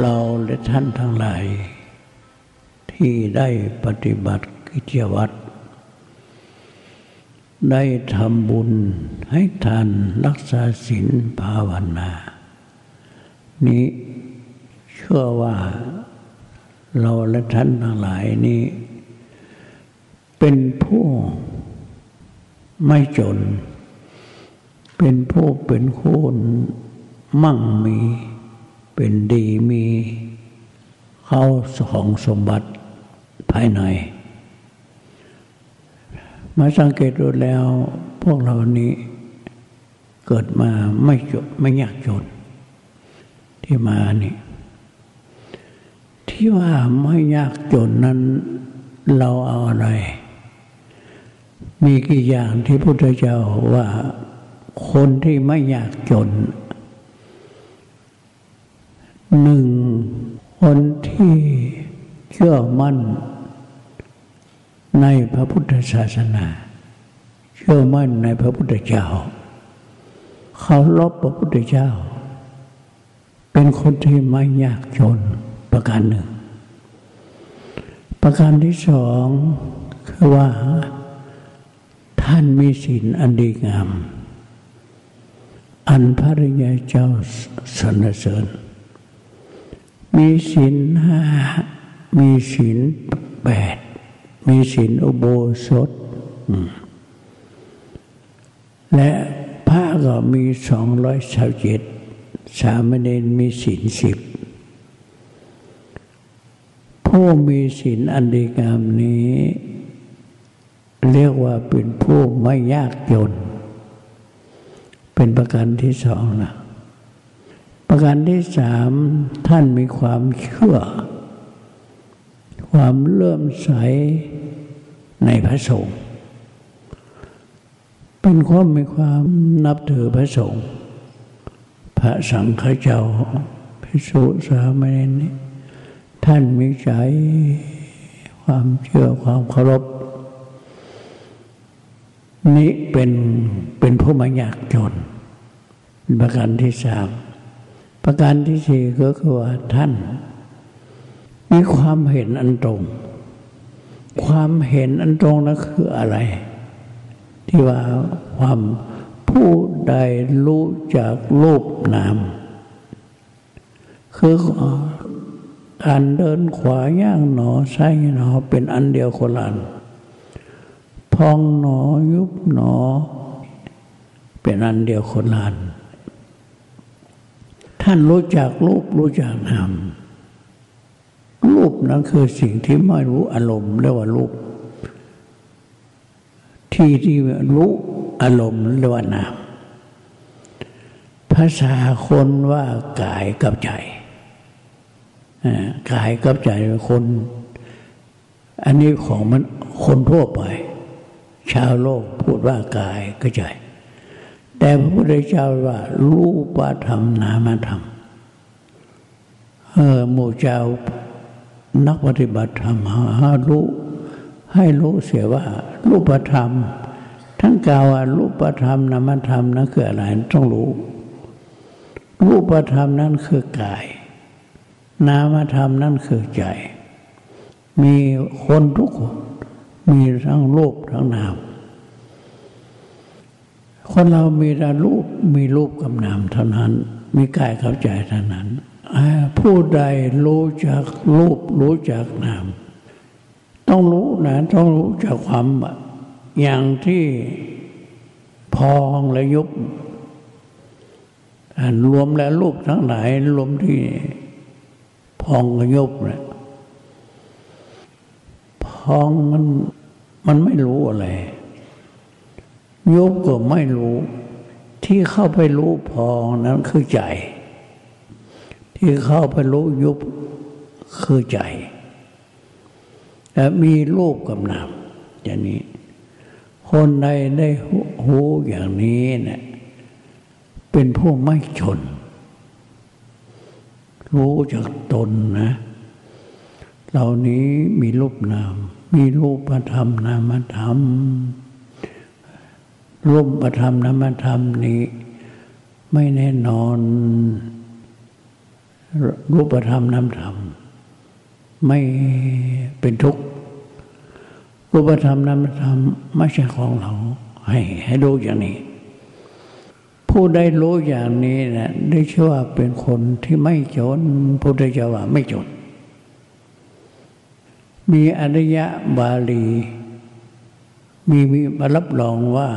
เราและท่านทั้งหลาย ที่ได้ปฏิบัติกิจวัตรได้ทำบุญให้ทานรักษาศีลภาวนา นี้เชื่อว่าเราและท่านทั้งหลายนี้ เป็นผู้ไม่จน เป็นผู้เป็นคนมั่งมี เป็นดีมีเข้าของสมบัติภายใน มาสังเกตดูแล้วพวกเรานี้เกิดมาไม่จนไม่ยากจนที่มานี่ที่ว่าไม่ยากจนนั้นเราเอาอะไร มีกี่อย่างที่พุทธเจ้าว่าคนที่ไม่ยากจน หนึ่งคนที่เชื่อมั่น ในพระพุทธศาสนา เชื่อมั่นในพระพุทธเจ้าเขารบพระพุทธเจ้า เป็นคนที่ไม่ยากจนประการหนึ่ง ประการที่สองคือว่าท่านมีศีลอันดีงาม อันพระริยาเจ้าสรรเสริญ มีศีลห้ามีศีลแปดมีศีลอุโบสถและพระก็มีสองร้อยสาเจ็ดสามเณรมีศีลสิบผู้มีศีลอันดีงามนี้ เรียกว่าเป็นผู้ไม่ยากจน เป็นประการที่สองนะ ประการที่สามท่านมีความเชื่อ ความเลื่อมใสในพระสงฆ์เป็นความมีความนับถือพระสงฆ์พระสังฆเจ้าพิสุสามเณรนี้ท่านมีใจความเชื่อความเคารพนี่เป็นเป็นผู้ม่ยากจนประการที่สาม ประการที่สี่ก็คือว่าท่าน มีความเห็นอันตรง ความเห็นอันตรงนั้นคืออะไร ที่ว่าความผู้ใดรู้จากรูปนาม คือการเดินขวาย่างหนอซ้ายหนอเป็นอันเดียวคนละนพองหนอยุบหนอ เป็นอันเดียวคนละอัน ท่านรู้จักรูปรู้จักนามรูปนั้นคือสิ่งที่ไม่รู้อารมณ์เรียกว่ารูป ที่ที่รู้อารมณ์เรียกว่านามภาษาคนว่ากายกับใจกายกับใจคน อันนี้ของมันคนทั่วไป ชาวโลกพูดว่ากายกับใจ แต่พระพุทธเจ้าว่า รูปธรรมนามธรรม เออหมู่เจ้านักปฏิบัติธรรมหารู้ให้รู้เสียว่า รูปธรรม ทั้งกล่าวว่ารูปธรรมนามธรรมนั้นคืออะไรต้องรู้ รูปธรรมนั้นคือกาย นามธรรมนั่นคือใจ มีคนทุกคนมีทั้งรูปทั้งนาม คนเรามีแต่รูปมีรูปกับนามเท่านั้น มีกายกับใจเท่านั้น ผู้ใดรู้จักรูปรู้จักนาม ต้องรู้นะต้องรู้จักความอย่างที่พองและยุบรวมแล้วรูปทั้งหลายรวมที่พองกับยุบเนี่ยพองมันมันไม่รู้อะไร ยุบก็ไม่รู้ ที่เข้าไปรู้พองนั้นคือใจ ที่เข้าไปรู้ยุบคือใจและมีรูปกับนามอย่างนี้ คนใดได้หูอย่างนี้เนี่ยเป็นผู้ไม่ชน รู้จากตนนะ เหล่านี้มีรูปนาม มีรูปธรรมนามธรรม รูปธรรมนามธรรมนี้ ไม่แน่นอน รูปธรรมนามธรรม ไม่เป็นทุกข์รูปธรรมนามธรรมไม่ใช่ของเรา ให้ให้รู้อย่างนี้ ผู้ได้รู้อย่างนี้นะได้ชื่อว่าเป็นคนที่ไม่จนพุทธเจ้าว่าไม่จน มีอริยะบาลีมีมีมารับรองว่า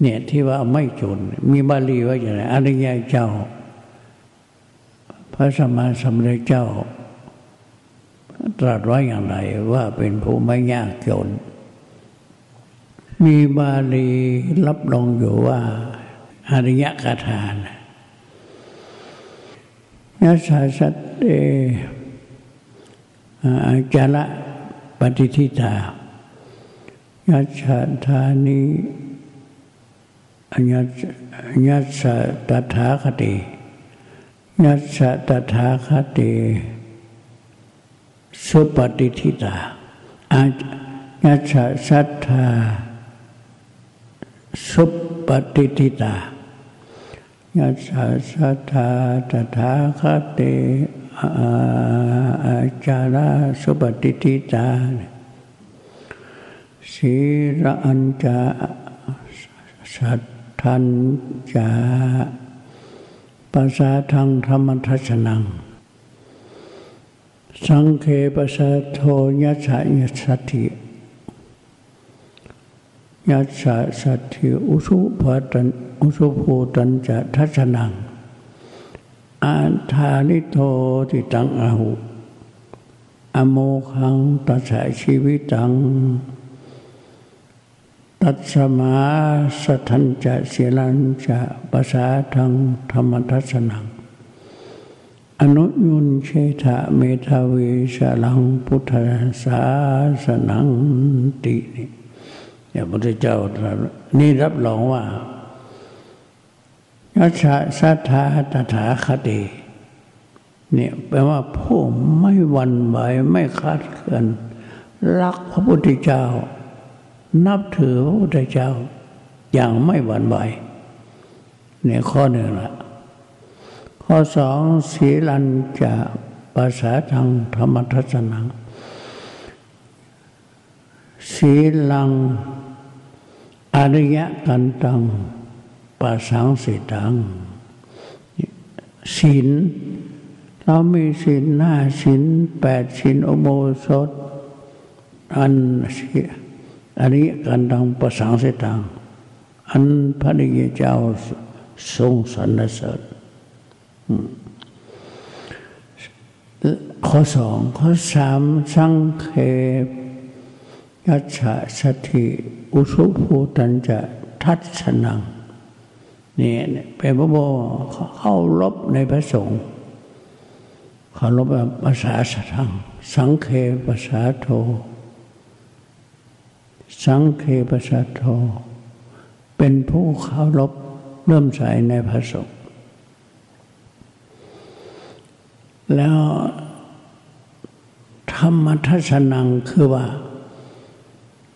เนี่ยที่ว่าไม่จน มีบาลีว่าอย่างไรอริยเจ้า พระสมมาสัมพุทธเจ้า ตรัสไว้อย่างไรว่าเป็นผู้ไม่ยากจน มีบาลีรับรองอยู่ว่า อริยกถานะยัสสะสัตเตอาจาระปฏิทิตายัสสะธานิ ยัสยัสตถาคติยัสสะตถาคติสุปฏิทิตาอายัสสะสัทธาสุปฏิทิตายัสสะสัทธาตถาคติอาจาระสุปฏิทิตาศีรัญจาสัท ธัญจาภาษาทางธรรมทัศนัง สังเคปสะโทยัสสะยัสสติยัสสะสัตถิอุสุภัตันอุสุภูตันจะทัศนังอันทานิโทติตังอาหุ อโมขังตัสสะชีวิตัง ตัสมาสทันจะเสียลันจะภาษาทางธรรมทัศนัง อนุยุนเชธะเมทาวิสลังพุทธศาสนังตินี่พระพุทธเจ้านี่รับรองว่ายัชะสัทธาตถาคติเนี่ยแปลว่าผู้ไม่หวั่นไหวไม่คาดเคลื่อนรักพระพุทธเจ้า นับถือพระพุทธเจ้า อย่างไม่หวั่นไหวเนี่ยข้อหนึ่งละข้อสองศีลันจะภาษาทางธรรมทัศนังศีลัง อริยะกันตังปัสสังสิตังศีลเรามีศีลหน้าศีลแปดศีลอโมสถอันสี อันนี้กันตังปัสสังสิตังอันพระนิยเจ้าทรงสรรเสริญข้อสองข้อสามสังเคปยัชะสถิอุสุภูตันจะทัศนังนี่เป็นพระโบเข้ารบในพระสงฆ์เขารบภาษาสัทังสังเคภาษาโท สังเคภาษาโทเป็นผู้เข้ารบเริ่มใสในพระสงฆ์แล้วธรรมทัศนังคือว่า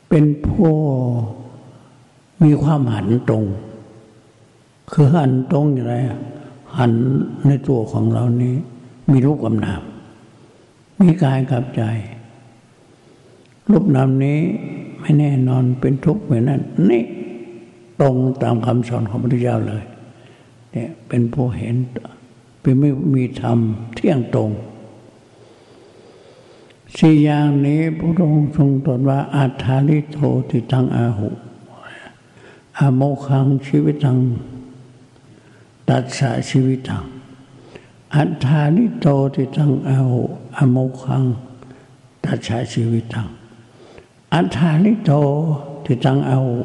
เป็นผู้มีความหันตรง คือหันตรงอย่างไร หันในตัวของเรานี้ มีรูปกำนาม มีกายกับใจ รูปนามนี้ ไม่แน่นอนเป็นทุกข์เหมือนนั้นนี่ตรงตามคำสอนของพระพุทธเจ้าเลยเนี่ยเป็นผู้เห็นเป็นไม่มีธรรมเที่ยงตรงสี่อย่างนี้พระองค์ทรงตรัสว่าอาถาลิโทติทังอาหุอโมฆังชีวิตังตัสสะชีวิตังอะทะลิทโทติตังอาหุอโมฆังตัสสะชีวิตัง อะทะลิทโทติตังอาหุ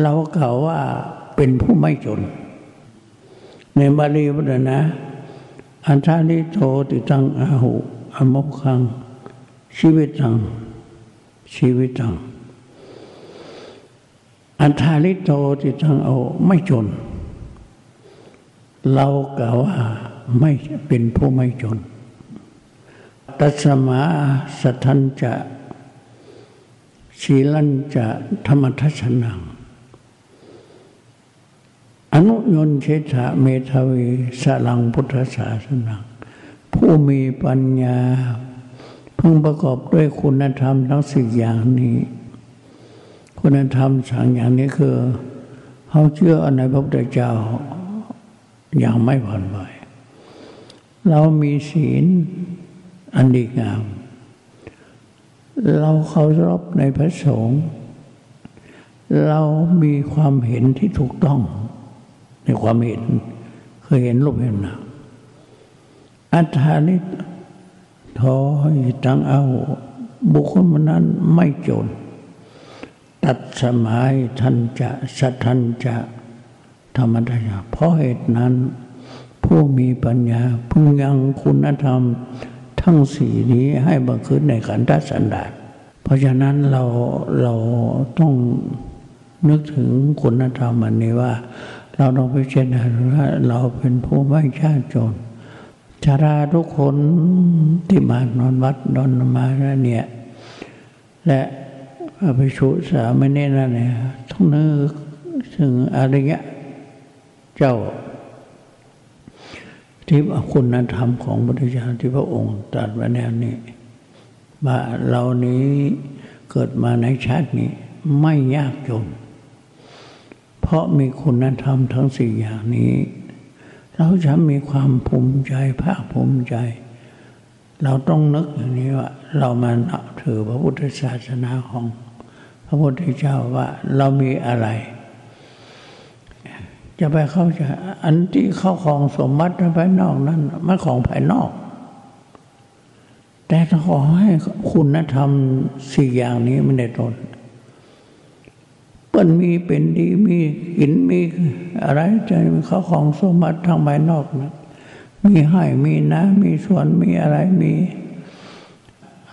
เรากล่าวว่าเป็นผู้ไม่จน ในบาลีพุทธนะ อะทะลิทโทติตังอาหุอโมฆัง ชีวิตัง ชีวิตตัง อัฏฐานิโตติตังอาไม่จน เรากล่าวว่าไม่เป็นผู้ไม่จน ตัสมาสัทันจะ ศีลันจะธรรมทัศนัง อนุยนเชษฐะเมทวีสลังพุทธศาสนาผู้มีปัญญาเพิ่งประกอบด้วยคุณธรรมทั้งสี่อย่างนี้ คุณธรรมสามอย่างนี้คือเขาเชื่อในพระพุทธเจ้าอย่างไม่ผ่อนไหวเรามีศีลอันดีงาม เราเคารพในพระสงฆ์เรามีความเห็นที่ถูกต้อง ในความเห็นเคยเห็นรูปเห็นนาอัฏฐานิทอยตังเอา บุคคลนั้นไม่จน ตัดสมัยทันจะสัทันจะธรรมดาเพราะเหตุนั้น ผู้มีปัญญาพึงยังคุณธรรม ทั้งสี่นี้ให้บังเกิดในขันธสันดาษเพราะฉะนั้นเราเราต้องนึกถึงคุณธรรมอันนี้ว่า เราต้องพิจารณาว่าเราเป็นผู้ไม่ชาติจนชาราทุกคนที่มานอนวัดนอนมาเนี่ยและอภิชุสามเณรนั่นเนี่ยต้องนึกถึงอะไรเงี้ยเจ้า ที่คุณธรรมของพระพุทธเจ้าที่พระองค์ตรัสไว้แนวนี้ว่าเรานี้เกิดมาในชาตินี้ไม่ยากจน เพราะมีคุณธรรมทั้งสี่อย่างนี้ เราจะมีความภูมิใจภาคภูมิใจ เราต้องนึกอย่างนี้ว่า เรามาถือพระพุทธศาสนาของ พระพุทธเจ้าว่าเรามีอะไร จะไปเข้าใจอันที่เข้าของสมบัติภายนอกนั้นมันของภายนอก แต่ถ้าขอให้คุณธรรมสี่อย่างนี้มันได้ตนเปิ้นมีเป็นดีมีกินมีอะไรจะเข้าของสมบัติทางภายนอกนะมีให้มีนะ มีส่วนมีอะไรมี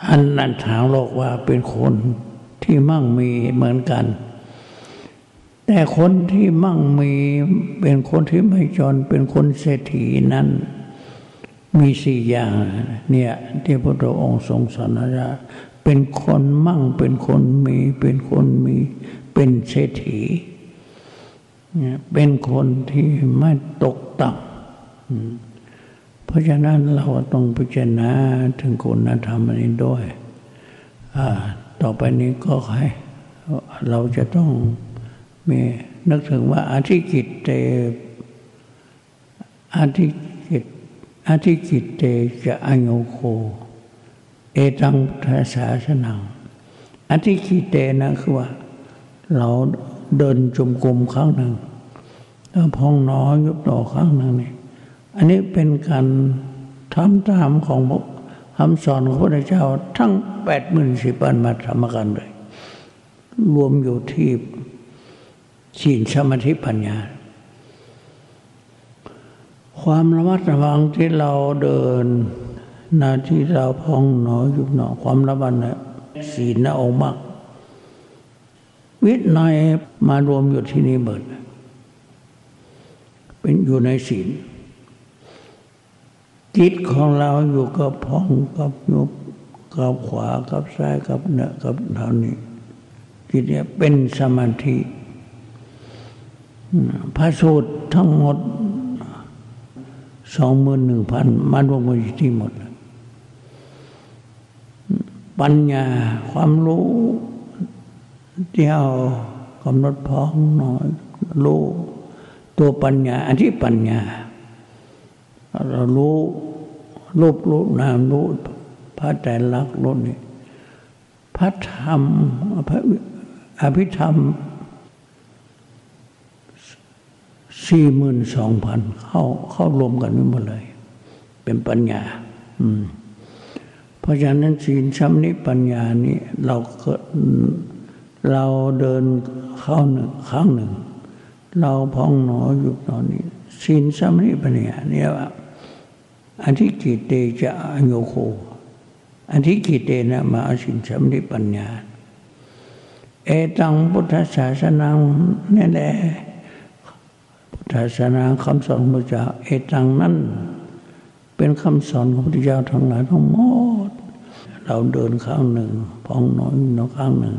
อันนั้นทางโลกว่าเป็นคนที่มั่งมีเหมือนกัน แต่คนที่มั่งมีเป็นคนที่ไม่จนเป็นคนเศรษฐีนั้น มีสี่อย่างเนี่ยที่พระองค์ทรงสอนว่าเป็นคนมั่งเป็นคนมี เป็นคนมีเป็นเศรษฐีเป็นคนที่ไม่ตกต่ำเพราะฉะนั้นเราต้องพิจารณาถึงคุณธรรมนี้ด้วยต่อไปนี้ก็ให้เราจะต้อง มีนึกถึงว่าอธิกิตเตอธิกิตอธิกิตเตจะอัญโยโค เอตังพุทศาสนังอธิกิตเตนะคือว่า เราเดินจมกลมครั้งหนึ่งแล้วพองน้อยยุบหนอครั้งหนึ่งนี่อันนี้เป็นการทำตามของคำสอนของพระเจ้าทั้งแปดหมื่นสี่พันมาทำกันเลย รวมอยู่ที่ ศีลสมาธิปัญญา ความระมัดระวังที่เราเดินนาที่เราพองหนอยุบหนอความระมัดเนี่ยศีลนะองค์มากวิทย์นมารวมอยู่ที่นี่เบิด เป็นอยู่ในศีลจิตของเราอยู่กับพองกับยุบกับขวากับซ้ายกับเนื้อกับเท่านี้จิตเนี่ยเป็นสมาธิ พระสูตรทั้งหมดสองหมื่นหนึ่งพันมารวมกันอยู่ที่หมด ปัญญาความรู้ที่เอากำหนดพ้องน้อยรู้ตัวปัญญาอันที่ปัญญา เรารู้รูปรู้นามรู้พระแต่ลักรู้นี่พระธรรมพระอภิธรรม สี่หมื่นสองพันเข้าเข้ารวมกันหมดเลย เป็นปัญญา อืม เพราะฉะนั้นศีลชัมนิปัญญานี้เราก็เราเดินเข้าหนึ่งครั้งหนึ่ง เราพองหนออยู่ตอนนี้ศีลชัมนิปัญญาเนี่ยว่าอันที่กิเตจะโยโค อันที่กิเตนะมาสินชัมนิปัญญา เอตังพุทธศาสนานี่แหละ ศาสนาคำสอนพระเจ้าเอ้ต่างนั้น เป็นคำสอนของพระเจ้าทั้งหลายทั้งหมด เราเดินข้างหนึ่งพองน้อยนอข้างหนึ่ง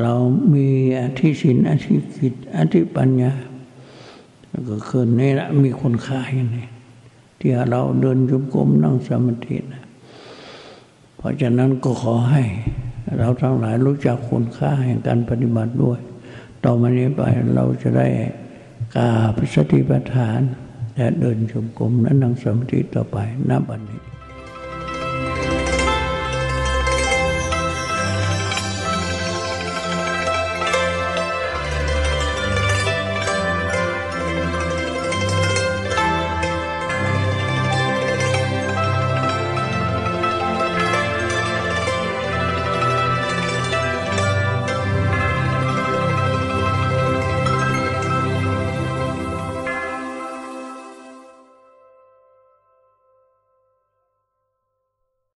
เรามีอธิศินอธิกิจอธิปัญญาก็คือนี่ละมีคนค่าอย่างนี้ที่เราเดินจุมกลมนั่งสมาธินะเพราะฉะนั้นก็ขอให้ เราทั้งหลายรู้จักคุณค่าแห่งการปฏิบัติด้วย ต่อมานี้ไปเราจะได้ กาพระสติปัฏฐานและเดินชมกลมนั้นั่งสมาธิต่อไปนับวันนี้